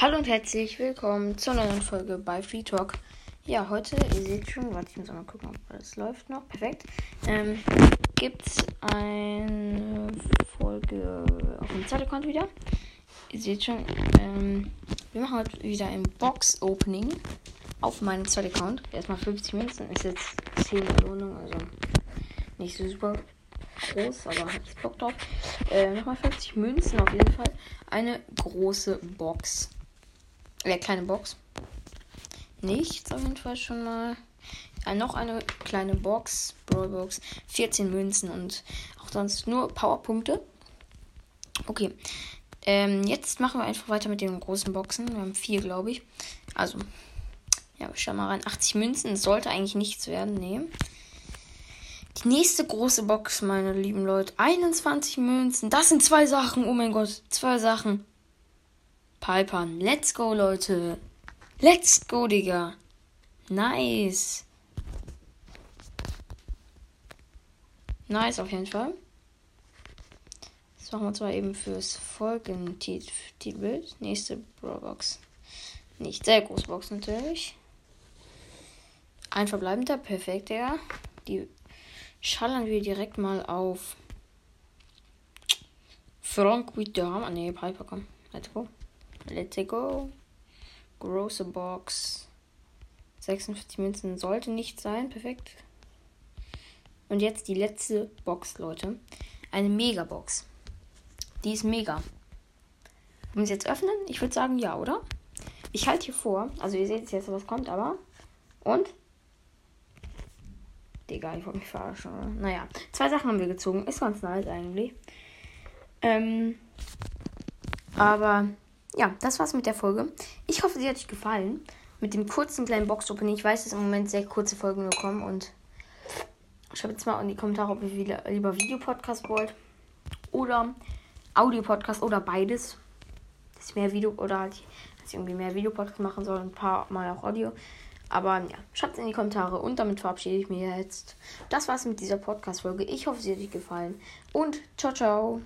Hallo und herzlich willkommen zur neuen Folge bei Free Talk. Ja, heute, ihr seht schon, warte, ich muss mal gucken, ob alles läuft noch. Perfekt. Ähm, gibt's eine Folge auf dem Zeitaccount wieder. Ihr seht schon, ähm, wir machen heute wieder ein Box-Opening auf meinem Zeitaccount. Erstmal 50 Münzen, ist jetzt 10 Belohnung, also nicht so super groß, aber hab ich Bock drauf. Äh, nochmal 50 Münzen auf jeden Fall. Eine große Box. Äh, kleine Box. Nichts auf jeden Fall schon mal. Äh, noch eine kleine Box, Brawlbox, 14 Münzen und auch sonst nur Powerpunkte. Okay. Ähm, jetzt machen wir einfach weiter mit den großen Boxen. Wir haben vier, glaube ich. Also, ja, wir schauen mal rein. 80 Münzen. sollte eigentlich nichts werden. Nee. Die nächste große Box, meine lieben Leute. 21 Münzen. Das sind zwei Sachen. Oh mein Gott. Zwei Sachen. Piper. Let's go, Leute. Let's go, Digga. Nice. Nice auf jeden Fall. Das machen wir zwar eben fürs Folgentitelbild. Nächste Brawlbox. Nicht sehr große Box natürlich. Ein verbleibender, perfekt, ja. Die schallern wir direkt mal auf Frank with the Hammer. Ne, Piper, komm. Let's go. Let's go. Große Box. 46 Münzen sollte nicht sein. Perfekt. Und jetzt die letzte Box, Leute. Eine Megabox. Die ist mega. Wollen wir sie jetzt öffnen? Ich würde sagen ja, oder? Ich halte hier vor. Also ihr seht jetzt, was kommt, aber. Und? Digga, ich wollte mich verarschen. Oder? Naja, zwei Sachen haben wir gezogen. Ist ganz nice eigentlich. Ähm, aber ja, das war's mit der Folge. Ich hoffe, sie hat euch gefallen. Mit dem kurzen kleinen Box-Opening. Ich weiß, dass im Moment sehr kurze Folgen nur kommen. Und schreibt jetzt mal in die Kommentare, ob ihr lieber Videopodcast wollt. Oder Audio-Podcast oder beides. Dass ich mehr Video oder halt, dass ich irgendwie mehr Videopodcast machen soll. Ein paar Mal auch Audio. Aber ja, schreibt es in die Kommentare und damit verabschiede ich mich jetzt. Das war's mit dieser Podcast-Folge. Ich hoffe, sie hat euch gefallen. Und ciao, ciao.